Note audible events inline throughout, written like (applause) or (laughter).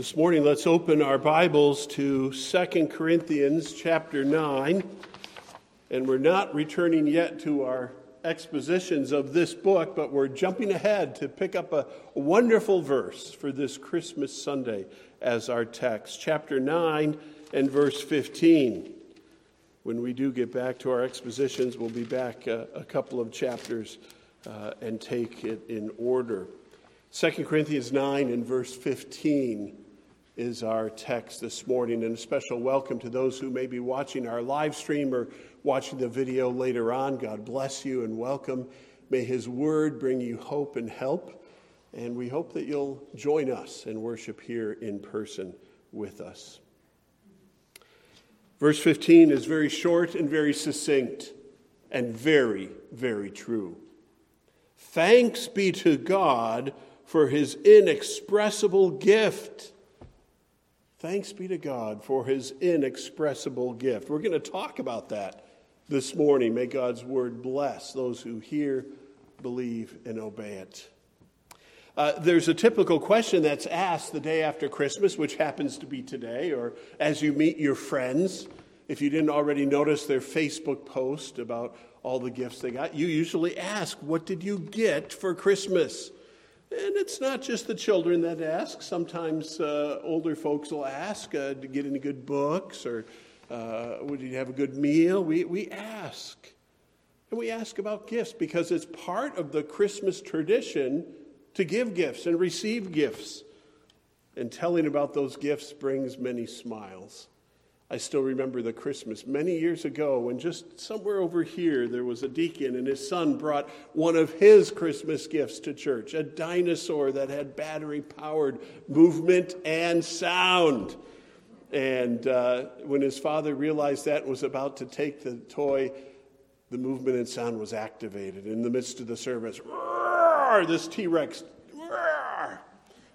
This morning, let's open our Bibles to 2 Corinthians chapter 9. And we're not returning yet to our expositions of this book, but we're jumping ahead to pick up a wonderful verse for this Christmas Sunday as our text. Chapter 9 and verse 15. When we do get back to our expositions, we'll be back a, a couple of chapters uh, and take it in order. 2 Corinthians 9 and verse 15 is our text this morning. And a special welcome to those who may be watching our live stream or watching the video later on. God bless you and welcome. May His word bring you hope and help. And we hope that you'll join us and worship here in person with us. Verse 15 is very short and very succinct and very, very true. Thanks be to God for his inexpressible gift Thanks be to God for his inexpressible gift. We're going to talk about that this morning. May God's word bless those who hear, believe, and obey it. Uh, there's a typical question that's asked the day after Christmas, which happens to be today, or as you meet your friends. If you didn't already notice their Facebook post about all the gifts they got, you usually ask, What did you get for Christmas? And it's not just the children that ask. Sometimes uh, older folks will ask uh, to get any good books or uh, would you have a good meal? We, we ask. And we ask about gifts because it's part of the Christmas tradition to give gifts and receive gifts. And telling about those gifts brings many smiles. I still remember the Christmas many years ago when just somewhere over here there was a deacon and his son brought one of his Christmas gifts to church a dinosaur that had battery powered movement and sound. And uh, when his father realized that and was about to take the toy, the movement and sound was activated. In the midst of the service, roar, this T Rex,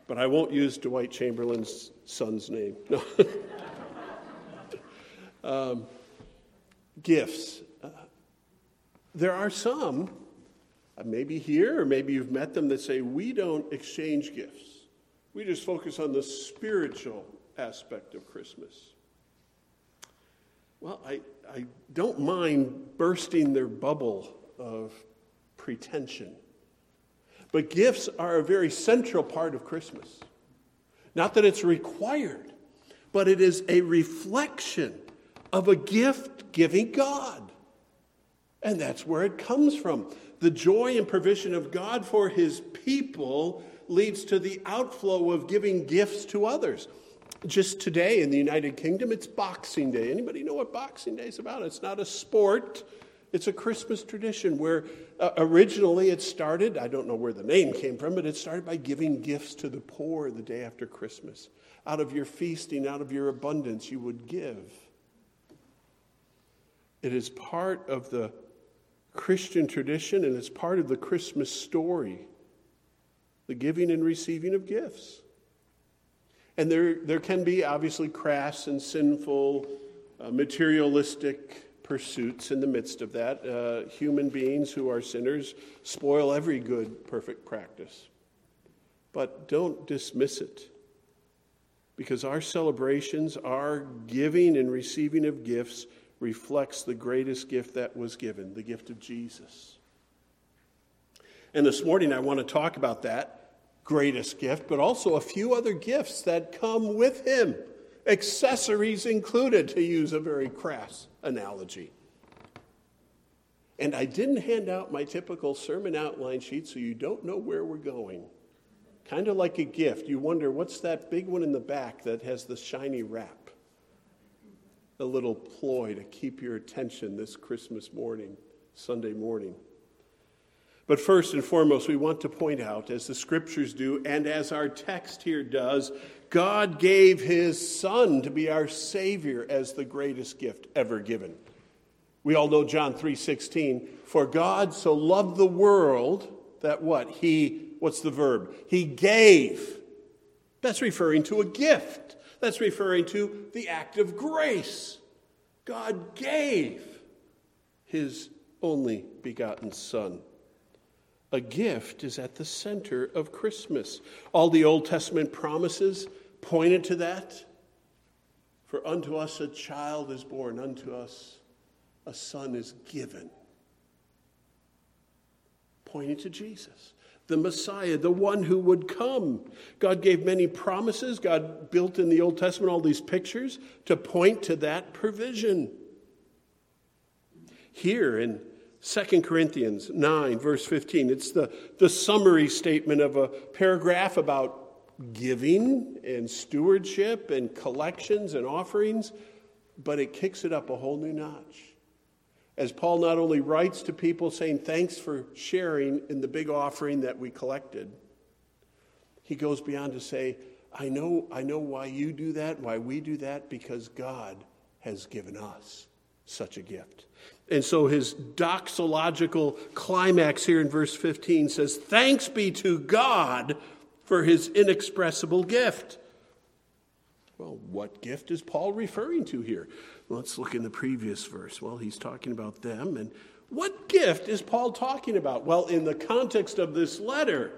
but I won't use Dwight Chamberlain's son's name. (laughs) um, gifts. Uh, there are some, uh, maybe here, or maybe you've met them, that say we don't exchange gifts. We just focus on the spiritual aspect of Christmas. Well, I, I don't mind bursting their bubble of pretension. But gifts are a very central part of Christmas. Not that it's required, but it is a reflection of a gift giving God. And that's where it comes from. The joy and provision of God for his people leads to the outflow of giving gifts to others. Just today in the United Kingdom, it's Boxing Day. Anybody know what Boxing Day is about? It's not a sport. It's a Christmas tradition where uh, originally it started, I don't know where the name came from, but it started by giving gifts to the poor the day after Christmas. Out of your feasting, out of your abundance, you would give. It is part of the Christian tradition and it's part of the Christmas story the giving and receiving of gifts. And there, there can be obviously crass and sinful, uh, materialistic pursuits in the midst of that. Uh, human beings who are sinners spoil every good, perfect practice. But don't dismiss it. Because our celebrations, our giving and receiving of gifts, reflects the greatest gift that was given the gift of Jesus. And this morning, I want to talk about that greatest gift, but also a few other gifts that come with him, accessories included, to use a very crass analogy. And I didn't hand out my typical sermon outline sheet so you don't know where we're going. Kind of like a gift. You wonder what's that big one in the back that has the shiny wrap? A little ploy to keep your attention this Christmas morning, Sunday morning. But first and foremost, we want to point out, as the scriptures do, and as our text here does, God gave his Son to be our Savior as the greatest gift ever given. We all know John 3:16, for God so loved the world that what? He what's the verb? He gave. That's referring to a gift. That's referring to the act of grace. God gave his only begotten Son. A gift is at the center of Christmas. All the Old Testament promises pointed to that. For unto us a child is born, unto us a son is given. Pointing to Jesus, the Messiah, the one who would come. God gave many promises. God built in the Old Testament all these pictures to point to that provision. Here in 2 Corinthians 9, verse 15, it's the, the summary statement of a paragraph about giving and stewardship and collections and offerings, but it kicks it up a whole new notch. As Paul not only writes to people saying thanks for sharing in the big offering that we collected, he goes beyond to say, I know, I know why you do that, why we do that, because God has given us such a gift. And so his doxological climax here in verse 15 says, Thanks be to God for his inexpressible gift. Well, what gift is Paul referring to here? Let's look in the previous verse. Well, he's talking about them. And what gift is Paul talking about? Well, in the context of this letter,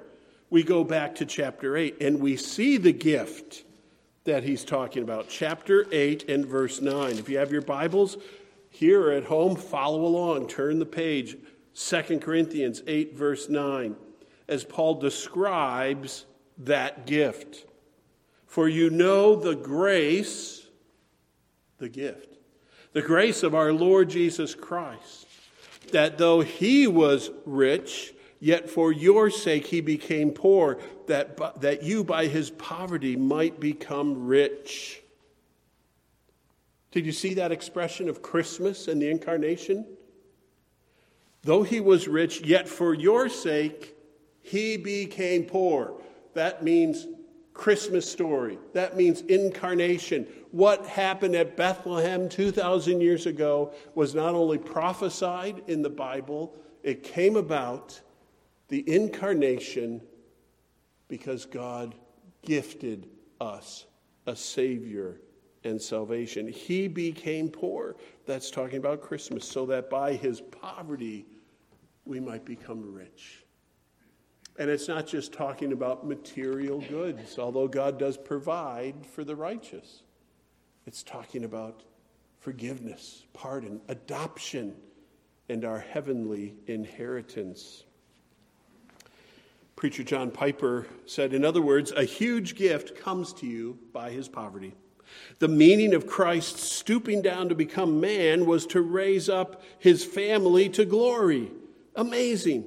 we go back to chapter 8 and we see the gift that he's talking about. Chapter 8 and verse 9. If you have your Bibles here at home, follow along. Turn the page. 2 Corinthians 8, verse 9, as Paul describes that gift. For you know the grace, the gift, the grace of our Lord Jesus Christ, that though he was rich, yet for your sake he became poor, that, that you by his poverty might become rich. Did you see that expression of Christmas and the incarnation? Though he was rich, yet for your sake he became poor. That means Christmas story. That means incarnation. What happened at Bethlehem 2,000 years ago was not only prophesied in the Bible, it came about the incarnation because God gifted us a Savior and salvation. He became poor. That's talking about Christmas, so that by his poverty we might become rich. And it's not just talking about material goods, although God does provide for the righteous. It's talking about forgiveness, pardon, adoption, and our heavenly inheritance. Preacher John Piper said, in other words, a huge gift comes to you by his poverty. The meaning of Christ stooping down to become man was to raise up his family to glory. Amazing.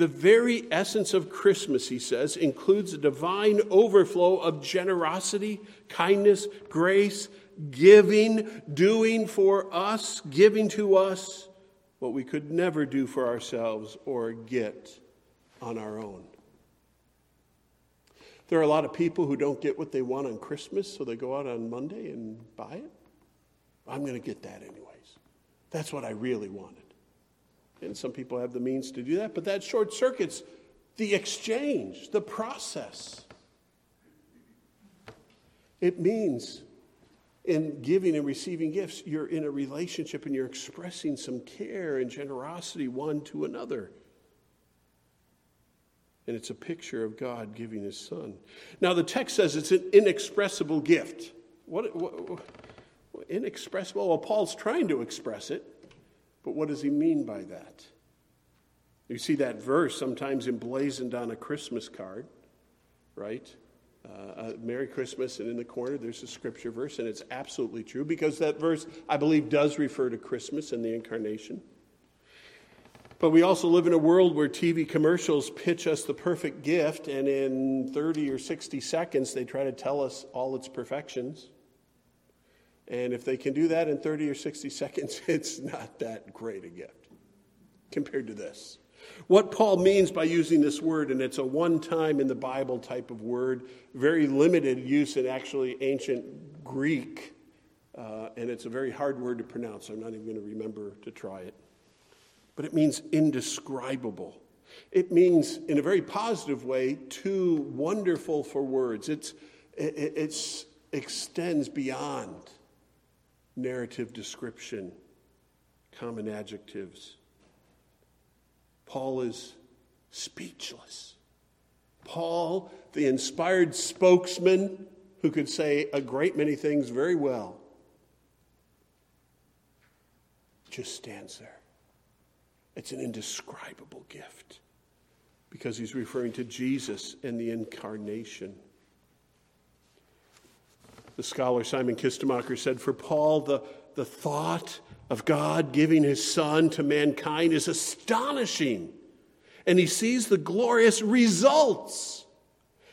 The very essence of Christmas, he says, includes a divine overflow of generosity, kindness, grace, giving, doing for us, giving to us what we could never do for ourselves or get on our own. There are a lot of people who don't get what they want on Christmas, so they go out on Monday and buy it. I'm going to get that anyways. That's what I really wanted. And some people have the means to do that, but that short circuits the exchange, the process. It means in giving and receiving gifts, you're in a relationship and you're expressing some care and generosity one to another. And it's a picture of God giving his son. Now, the text says it's an inexpressible gift. What, what, what inexpressible? Well, Paul's trying to express it. But what does he mean by that? You see that verse sometimes emblazoned on a Christmas card, right? Uh, Merry Christmas, and in the corner there's a scripture verse, and it's absolutely true because that verse, I believe, does refer to Christmas and the incarnation. But we also live in a world where TV commercials pitch us the perfect gift, and in 30 or 60 seconds, they try to tell us all its perfections. And if they can do that in 30 or 60 seconds, (laughs) it's not that great a gift compared to this. What Paul means by using this word, and it's a one time in the Bible type of word, very limited use in actually ancient Greek, uh, and it's a very hard word to pronounce. I'm not even going to remember to try it. But it means indescribable. It means, in a very positive way, too wonderful for words. It's, it it's, extends beyond narrative description, common adjectives. Paul is speechless. Paul, the inspired spokesman who could say a great many things very well, just stands there. It's an indescribable gift because he's referring to Jesus and the incarnation. The scholar Simon Kistemaker said, For Paul, the, the thought of God giving his Son to mankind is astonishing. And he sees the glorious results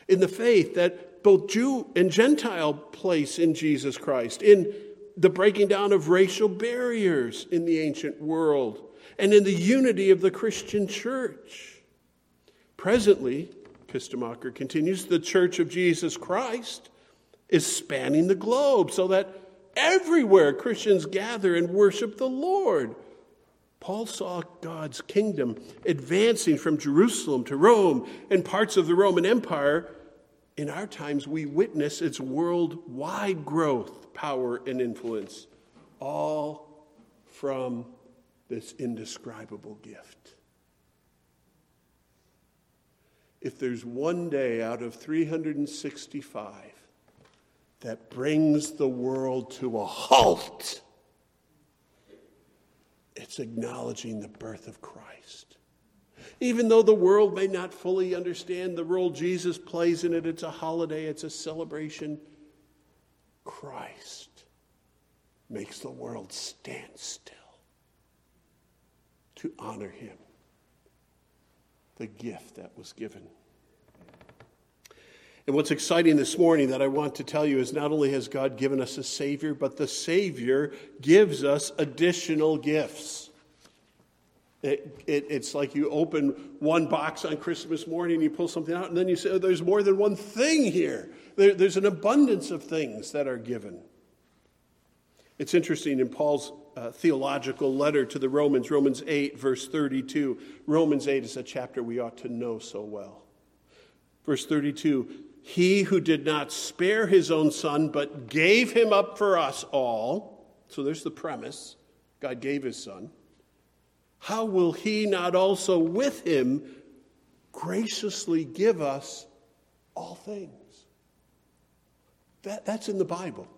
in the faith that both Jew and Gentile place in Jesus Christ, in the breaking down of racial barriers in the ancient world, and in the unity of the Christian church. Presently, Kistemaker continues, the church of Jesus Christ is spanning the globe so that everywhere Christians gather and worship the Lord. Paul saw God's kingdom advancing from Jerusalem to Rome and parts of the Roman Empire. In our times, we witness its worldwide growth, power, and influence, all from this indescribable gift. If there's one day out of 365 that brings the world to a halt, it's acknowledging the birth of Christ. Even though the world may not fully understand the role Jesus plays in it, it's a holiday, it's a celebration. Christ makes the world stand still to honor him, the gift that was given. And what's exciting this morning that I want to tell you is not only has God given us a Savior, but the Savior gives us additional gifts. It, it, it's like you open one box on Christmas morning, you pull something out, and then you say, oh, There's more than one thing here. There, there's an abundance of things that are given. It's interesting in Paul's uh, theological letter to the Romans, Romans 8, verse 32. Romans 8 is a chapter we ought to know so well. Verse 32 He who did not spare his own son, but gave him up for us all. So there's the premise God gave his son. How will he not also with him graciously give us all things? That, that's in the Bible.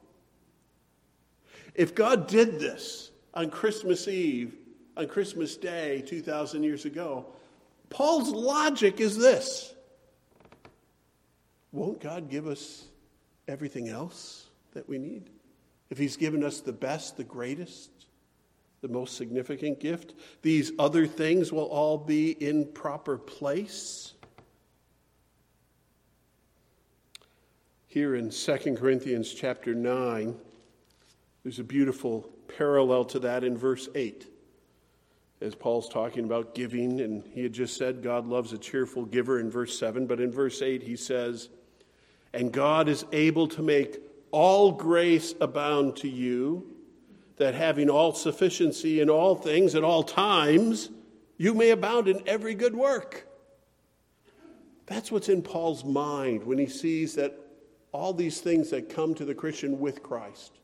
If God did this, on Christmas Eve, on Christmas Day 2,000 years ago, Paul's logic is this Won't God give us everything else that we need? If He's given us the best, the greatest, the most significant gift, these other things will all be in proper place. Here in 2 Corinthians chapter 9, there's a beautiful parallel to that in verse 8. As Paul's talking about giving, and he had just said God loves a cheerful giver in verse 7, but in verse 8 he says, And God is able to make all grace abound to you, that having all sufficiency in all things at all times, you may abound in every good work. That's what's in Paul's mind when he sees that all these things that come to the Christian with Christ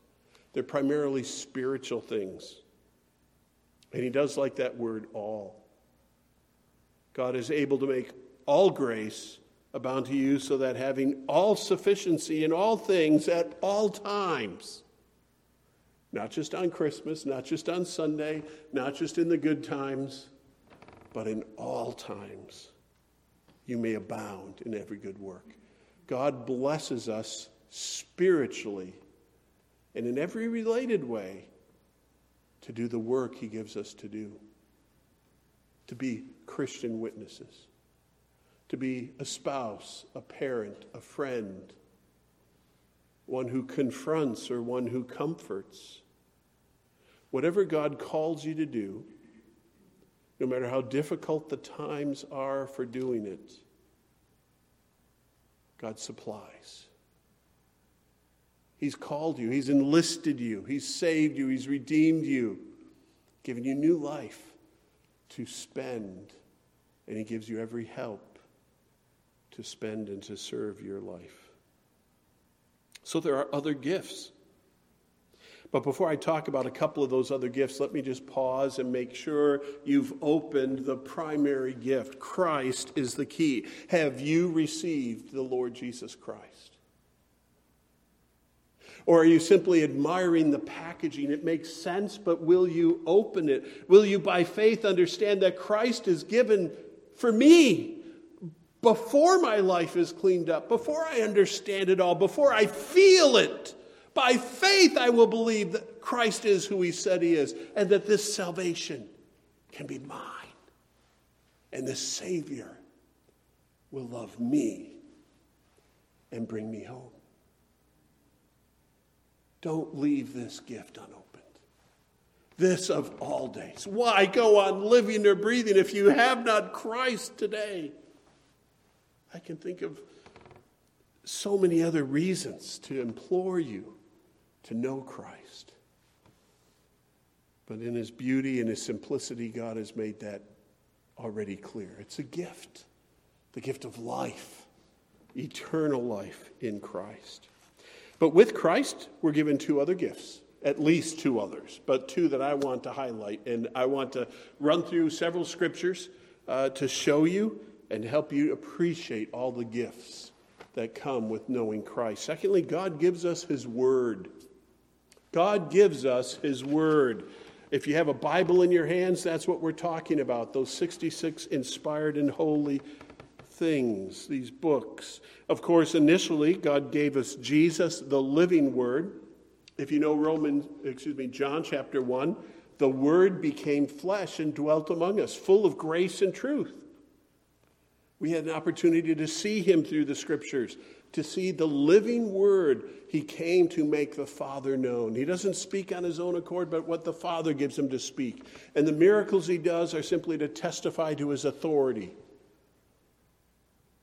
they're primarily spiritual things. And he does like that word all. God is able to make all grace abound to you so that having all sufficiency in all things at all times, not just on Christmas, not just on Sunday, not just in the good times, but in all times, you may abound in every good work. God blesses us spiritually and in every related way to do the work He gives us to do, to be Christian witnesses, to be a spouse, a parent, a friend, one who confronts or one who comforts. Whatever God calls you to do, no matter how difficult the times are for doing it, God supplies. He's called you, He's enlisted you, He's saved you, He's redeemed you, given you new life to spend, and He gives you every help to spend and to serve your life. So there are other gifts. But before I talk about a couple of those other gifts, let me just pause and make sure you've opened the primary gift. Christ is the key. Have you received the Lord Jesus Christ? Or are you simply admiring the packaging? It makes sense, but will you open it? Will you, by faith, understand that Christ is given for me before my life is cleaned up, before I understand it all, before I feel it? By faith, I will believe that Christ is who he said he is, and that this salvation can be mine. And the Savior will love me and bring me home. Don't leave this gift unopened. This of all days. Why go on living or breathing if you have not Christ today? I can think of so many other reasons to implore you to know Christ. But in his beauty and his simplicity, God has made that already clear. It's a gift, the gift of life, eternal life in Christ. But with Christ, we're given two other gifts, at least two others, but two that I want to highlight. And I want to run through several scriptures uh, to show you and help you appreciate all the gifts that come with knowing Christ. Secondly, God gives us His Word. God gives us His Word. If you have a Bible in your hands, that's what we're talking about those 66 inspired and holy things, these books. Of course, initially, God gave us Jesus, the living Word. If you know Romans, excuse me, John chapter 1, the Word became flesh and dwelt among us, full of grace and truth. We had an opportunity to see him through the scriptures, to see the living word. He came to make the Father known. He doesn't speak on his own accord, but what the Father gives him to speak. And the miracles he does are simply to testify to his authority.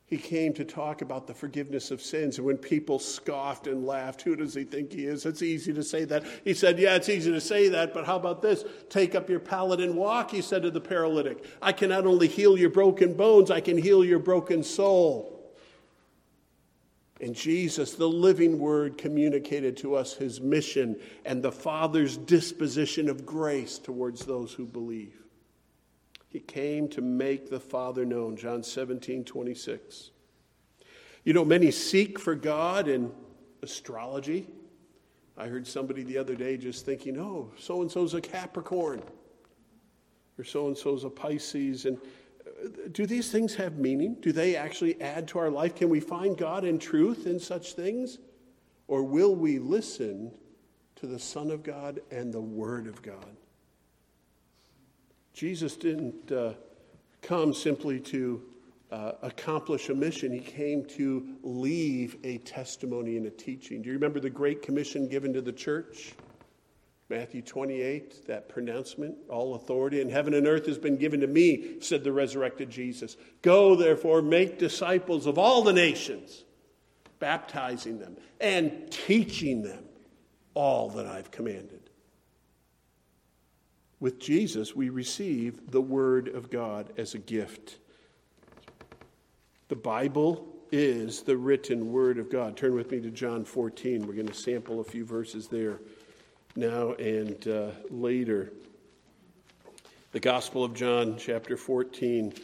He came to talk about the forgiveness of sins. And when people scoffed and laughed, who does he think he is? It's easy to say that. He said, Yeah, it's easy to say that, but how about this? Take up your pallet and walk, he said to the paralytic. I can not only heal your broken bones, I can heal your broken soul. And Jesus, the living word, communicated to us his mission and the Father's disposition of grace towards those who believe. He came to make the Father known. John 17, 26. You know, many seek for God in astrology. I heard somebody the other day just thinking, oh, so and so's a Capricorn, or so and so's a Pisces. And uh, do these things have meaning? Do they actually add to our life? Can we find God and truth in such things? Or will we listen to the Son of God and the Word of God? Jesus didn't uh, come simply to uh, accomplish a mission, he came to leave a testimony and a teaching. Do you remember the Great Commission given to the church? Matthew 28, that pronouncement, all authority in heaven and earth has been given to me, said the resurrected Jesus. Go, therefore, make disciples of all the nations, baptizing them and teaching them all that I've commanded. With Jesus, we receive the Word of God as a gift. The Bible is the written Word of God. Turn with me to John 14. We're going to sample a few verses there now and uh, later. The Gospel of John, chapter 14.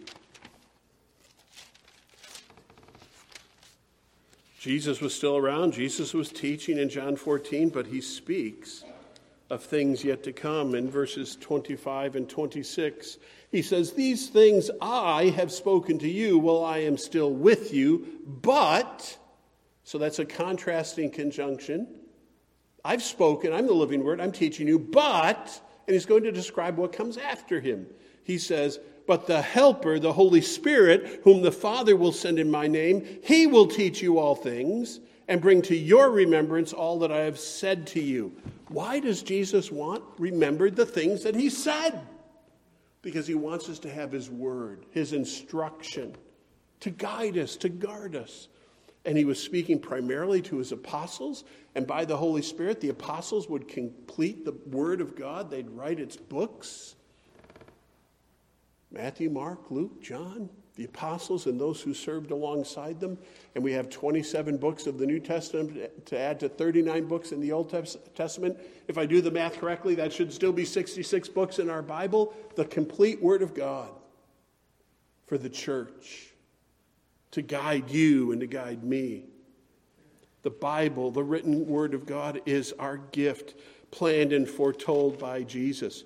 Jesus was still around. Jesus was teaching in John 14, but he speaks of things yet to come in verses 25 and 26. He says, These things I have spoken to you while I am still with you, but, so that's a contrasting conjunction. I've spoken, I'm the living word, I'm teaching you, but, and he's going to describe what comes after him. He says, But the Helper, the Holy Spirit, whom the Father will send in my name, he will teach you all things and bring to your remembrance all that I have said to you. Why does Jesus want remembered the things that he said? Because he wants us to have his word, his instruction, to guide us, to guard us. And he was speaking primarily to his apostles, and by the Holy Spirit, the apostles would complete the word of God, they'd write its books. Matthew, Mark, Luke, John, the apostles and those who served alongside them. And we have 27 books of the New Testament to add to 39 books in the Old Testament. If I do the math correctly, that should still be 66 books in our Bible, the complete Word of God for the church to guide you and to guide me. The Bible, the written word of God, is our gift, planned and foretold by Jesus.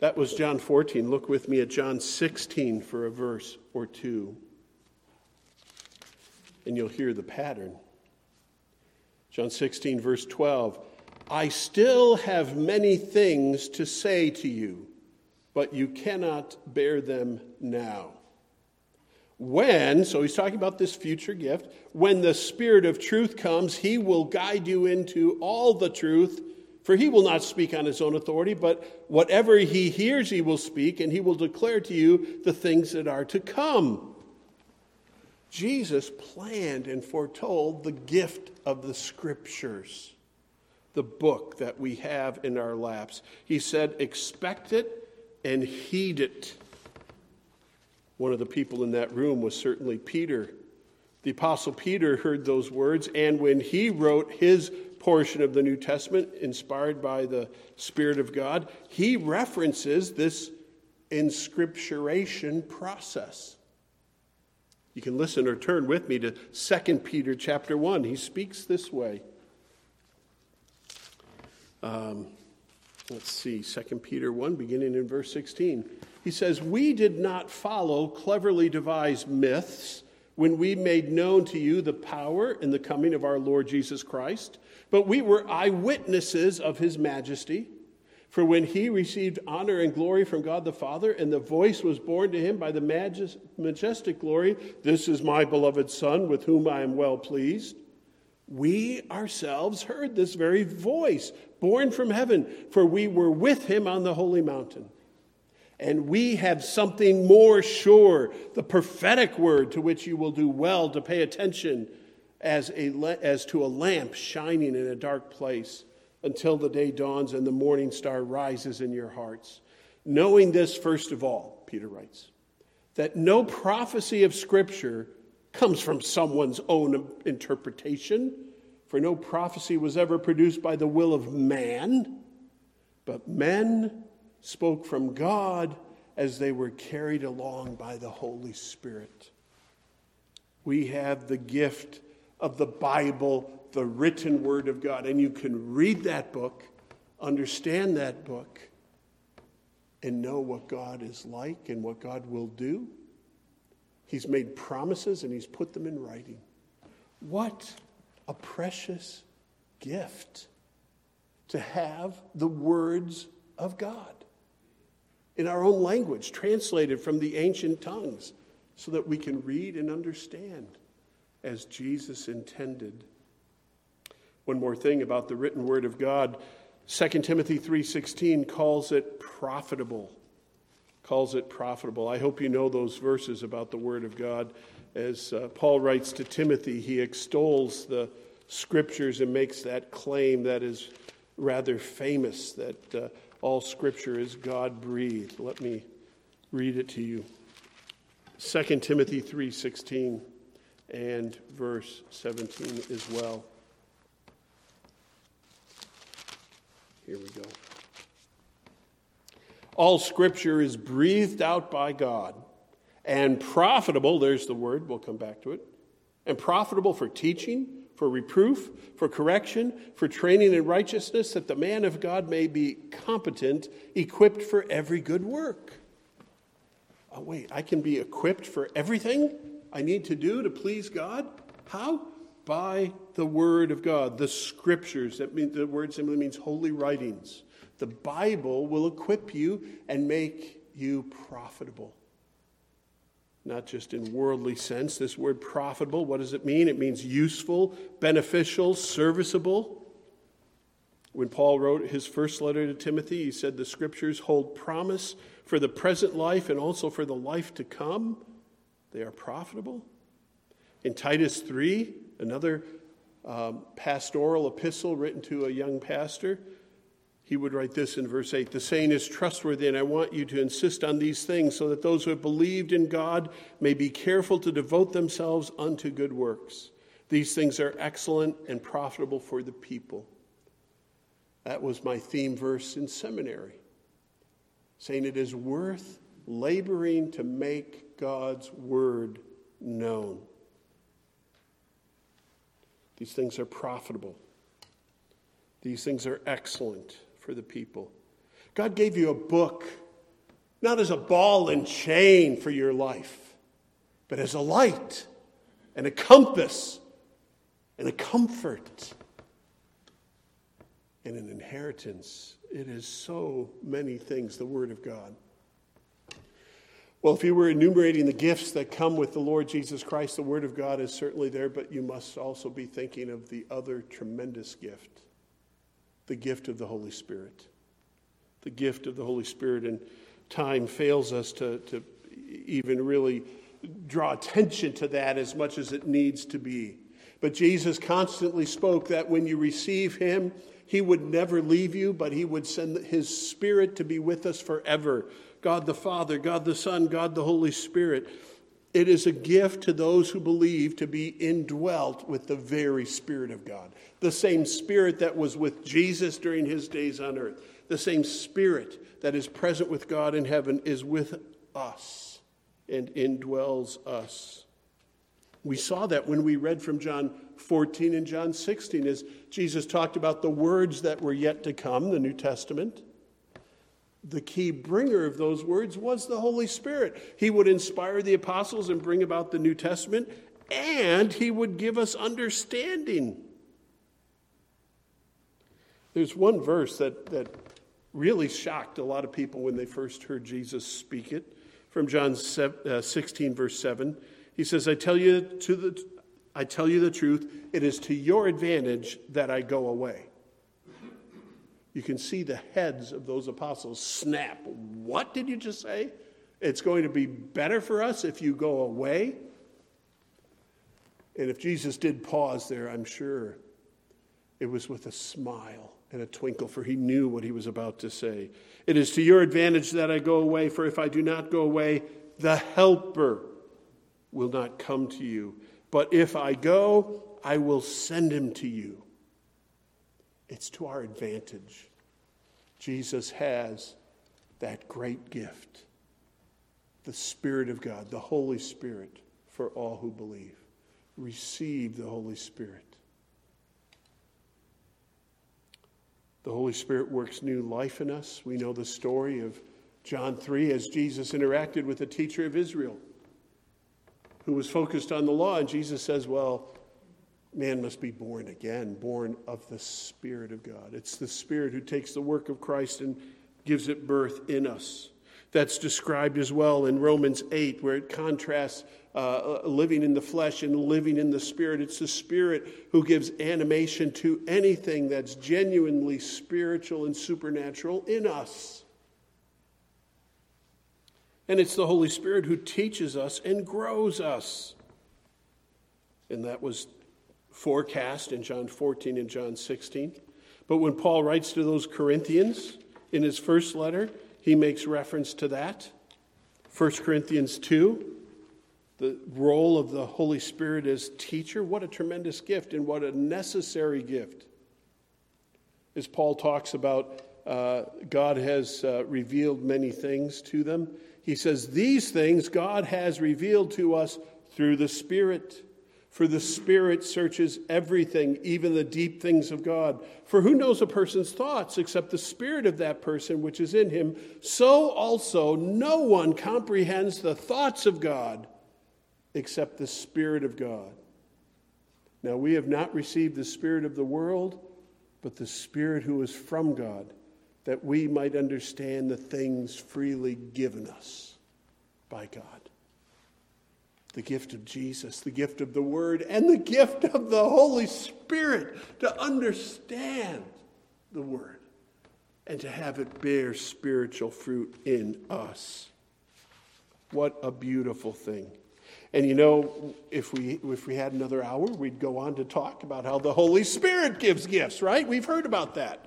That was John 14. Look with me at John 16 for a verse or two. And you'll hear the pattern. John 16, verse 12. I still have many things to say to you, but you cannot bear them now. When, so he's talking about this future gift, when the Spirit of truth comes, he will guide you into all the truth, for he will not speak on his own authority, but whatever he hears, he will speak, and he will declare to you the things that are to come. Jesus planned and foretold the gift of the Scriptures, the book that we have in our laps. He said, Expect it and heed it. One of the people in that room was certainly Peter. The Apostle Peter heard those words, and when he wrote his portion of the New Testament, inspired by the Spirit of God, he references this inscripturation process. You can listen or turn with me to 2 Peter chapter 1. He speaks this way. Um, let's see, 2 Peter 1, beginning in verse 16. He says, We did not follow cleverly devised myths when we made known to you the power and the coming of our Lord Jesus Christ, but we were eyewitnesses of his majesty. For when he received honor and glory from God the Father, and the voice was borne to him by the majestic glory, This is my beloved Son, with whom I am well pleased. We ourselves heard this very voice, borne from heaven, for we were with him on the holy mountain. And we have something more sure, the prophetic word to which you will do well to pay attention as, a, as to a lamp shining in a dark place until the day dawns and the morning star rises in your hearts. Knowing this, first of all, Peter writes, that no prophecy of Scripture comes from someone's own interpretation, for no prophecy was ever produced by the will of man, but men spoke from God as they were carried along by the Holy Spirit. We have the gift of the Bible, the written Word of God, and you can read that book, understand that book, and know what God is like and what God will do. He's made promises and He's put them in writing. What a precious gift to have the words of God in our own language, translated from the ancient tongues, so that we can read and understand as Jesus intended. One more thing about the written word of God, 2 Timothy 3:16 calls it profitable. Calls it profitable. I hope you know those verses about the word of God. As uh, Paul writes to Timothy, he extols the scriptures and makes that claim that is rather famous that uh, all scripture is God breathed. Let me read it to you. 2 Timothy 3:16 and verse 17 as well. Here we go. All scripture is breathed out by God and profitable, there's the word, we'll come back to it, and profitable for teaching, for reproof, for correction, for training in righteousness, that the man of God may be competent, equipped for every good work. Oh, wait, I can be equipped for everything I need to do to please God? How? By the Word of God, the Scriptures. That means the word simply means holy writings. The Bible will equip you and make you profitable not just in worldly sense. This word profitable, what does it mean? It means useful, beneficial, serviceable. When Paul wrote his first letter to Timothy, he said the scriptures hold promise for the present life and also for the life to come. They are profitable. In Titus 3, another um, pastoral epistle written to a young pastor, he would write this in verse 8 The saying is trustworthy, and I want you to insist on these things so that those who have believed in God may be careful to devote themselves unto good works. These things are excellent and profitable for the people. That was my theme verse in seminary, saying it is worth laboring to make God's word known. These things are profitable. These things are excellent for the people. God gave you a book, not as a ball and chain for your life, but as a light and a compass and a comfort and an inheritance. It is so many things, the Word of God. Well, if you were enumerating the gifts that come with the Lord Jesus Christ, the Word of God is certainly there, but you must also be thinking of the other tremendous gift the gift of the Holy Spirit. The gift of the Holy Spirit. And time fails us to, to even really draw attention to that as much as it needs to be. But Jesus constantly spoke that when you receive Him, He would never leave you, but He would send His Spirit to be with us forever. God the Father, God the Son, God the Holy Spirit. It is a gift to those who believe to be indwelt with the very Spirit of God. The same Spirit that was with Jesus during his days on earth, the same Spirit that is present with God in heaven is with us and indwells us. We saw that when we read from John 14 and John 16 as Jesus talked about the words that were yet to come, the New Testament the key bringer of those words was the Holy Spirit. He would inspire the apostles and bring about the New Testament, and he would give us understanding. There's one verse that, that really shocked a lot of people when they first heard Jesus speak it from John uh, 16, verse 7. He says, I tell you to the I tell you the truth, it is to your advantage that I go away you can see the heads of those apostles snap. What did you just say? It's going to be better for us if you go away. And if Jesus did pause there, I'm sure it was with a smile and a twinkle, for he knew what he was about to say. It is to your advantage that I go away, for if I do not go away, the Helper will not come to you. But if I go, I will send him to you. It's to our advantage. Jesus has that great gift the Spirit of God, the Holy Spirit, for all who believe. Receive the Holy Spirit. The Holy Spirit works new life in us. We know the story of John 3 as Jesus interacted with a teacher of Israel who was focused on the law. And Jesus says, Well, man must be born again, born of the Spirit of God. It's the Spirit who takes the work of Christ and gives it birth in us. That's described as well in Romans 8, where it contrasts uh, living in the flesh and living in the Spirit. It's the Spirit who gives animation to anything that's genuinely spiritual and supernatural in us. And it's the Holy Spirit who teaches us and grows us. And that was forecast in John 14 and John 16. But when Paul writes to those Corinthians in his first letter, he makes reference to that. 1 Corinthians 2, the role of the Holy Spirit as teacher. What a tremendous gift and what a necessary gift. As Paul talks about, uh, God has uh, revealed many things to them. He says, These things God has revealed to us through the Spirit. For the Spirit searches everything, even the deep things of God. For who knows a person's thoughts except the Spirit of that person which is in him? So also, no one comprehends the thoughts of God except the Spirit of God. Now, we have not received the Spirit of the world, but the Spirit who is from God, that we might understand the things freely given us by God the gift of Jesus, the gift of the Word, and the gift of the Holy Spirit to understand the Word and to have it bear spiritual fruit in us. What a beautiful thing. And you know, if we, if we had another hour, we'd go on to talk about how the Holy Spirit gives gifts, right? We've heard about that.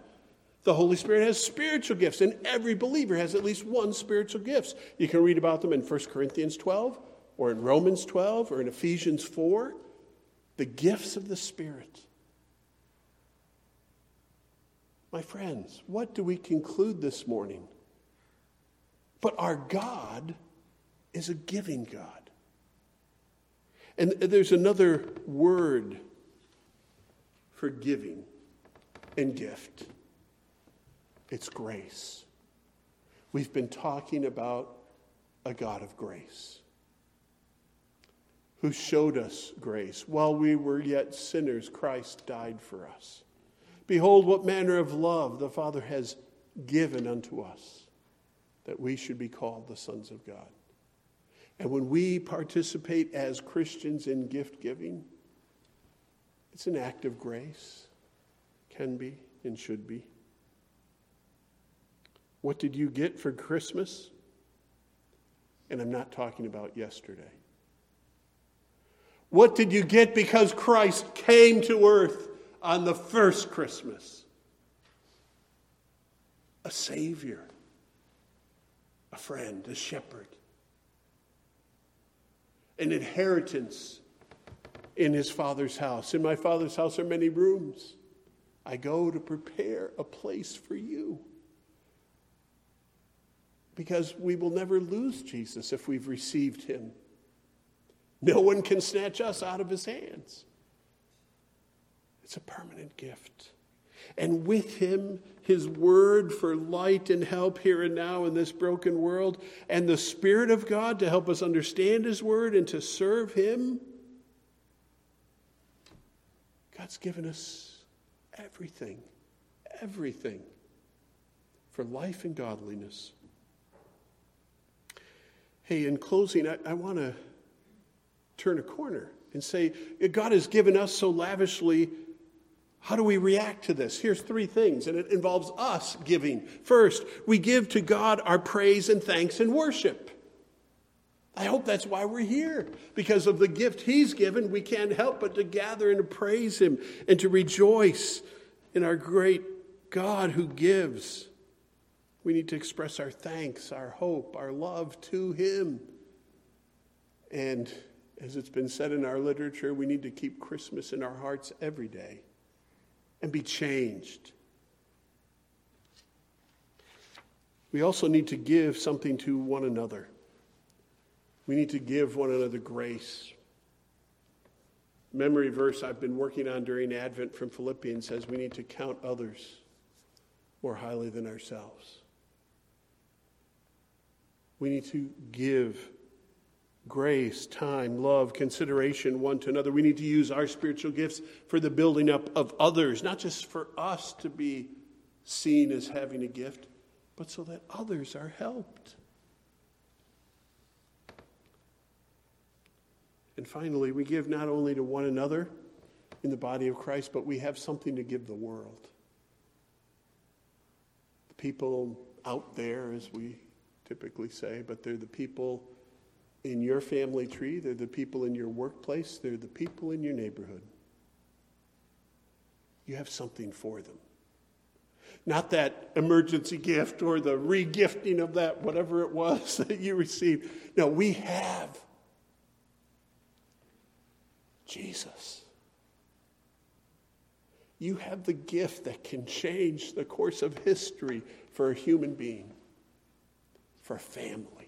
The Holy Spirit has spiritual gifts, and every believer has at least one spiritual gifts. You can read about them in 1 Corinthians 12, or in Romans 12 or in Ephesians 4, the gifts of the Spirit. My friends, what do we conclude this morning? But our God is a giving God. And there's another word for giving and gift. It's grace. We've been talking about a God of grace who showed us grace. While we were yet sinners, Christ died for us. Behold, what manner of love the Father has given unto us, that we should be called the sons of God. And when we participate as Christians in gift giving, it's an act of grace, can be and should be. What did you get for Christmas? And I'm not talking about yesterday. What did you get because Christ came to earth on the first Christmas? A Savior, a friend, a shepherd, an inheritance in his Father's house. In my Father's house are many rooms. I go to prepare a place for you. Because we will never lose Jesus if we've received him. No one can snatch us out of his hands. It's a permanent gift. And with him, his word for light and help here and now in this broken world, and the Spirit of God to help us understand his word and to serve him. God's given us everything, everything for life and godliness. Hey, in closing, I, I want to turn a corner and say, God has given us so lavishly. How do we react to this? Here's three things, and it involves us giving. First, we give to God our praise and thanks and worship. I hope that's why we're here. Because of the gift He's given, we can't help but to gather and to praise Him and to rejoice in our great God who gives. We need to express our thanks, our hope, our love to Him. And as it's been said in our literature, we need to keep Christmas in our hearts every day and be changed. We also need to give something to one another. We need to give one another grace. Memory verse I've been working on during Advent from Philippians says we need to count others more highly than ourselves. We need to give grace, time, love, consideration one to another. We need to use our spiritual gifts for the building up of others, not just for us to be seen as having a gift, but so that others are helped. And finally, we give not only to one another in the body of Christ, but we have something to give the world. The people out there, as we typically say, but they're the people in your family tree, they're the people in your workplace, they're the people in your neighborhood. You have something for them. Not that emergency gift or the regifting of that, whatever it was (laughs) that you received. No, we have Jesus. You have the gift that can change the course of history for a human being, for a family.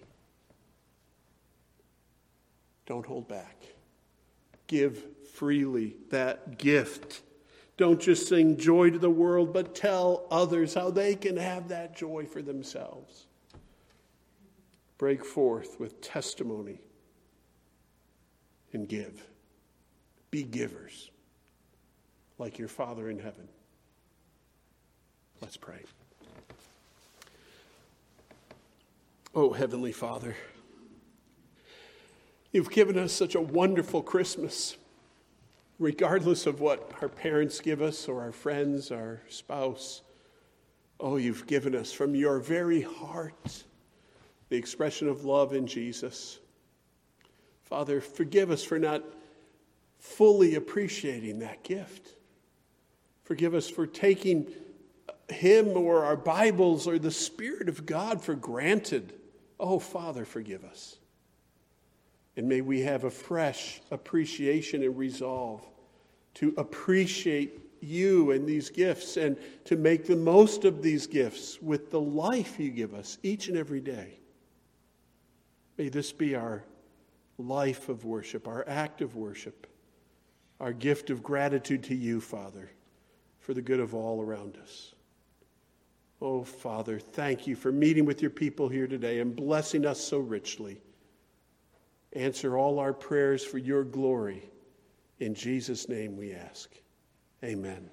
Don't hold back. Give freely that gift. Don't just sing joy to the world, but tell others how they can have that joy for themselves. Break forth with testimony and give. Be givers like your Father in heaven. Let's pray. Oh, Heavenly Father. You've given us such a wonderful Christmas, regardless of what our parents give us or our friends, our spouse. Oh, you've given us from your very heart the expression of love in Jesus. Father, forgive us for not fully appreciating that gift. Forgive us for taking Him or our Bibles or the Spirit of God for granted. Oh, Father, forgive us. And may we have a fresh appreciation and resolve to appreciate you and these gifts and to make the most of these gifts with the life you give us each and every day. May this be our life of worship, our act of worship, our gift of gratitude to you, Father. for the good of all around us. Oh, Father, thank you for meeting with your people here today and blessing us so richly. Answer all our prayers for your glory. In Jesus' name we ask. Amen.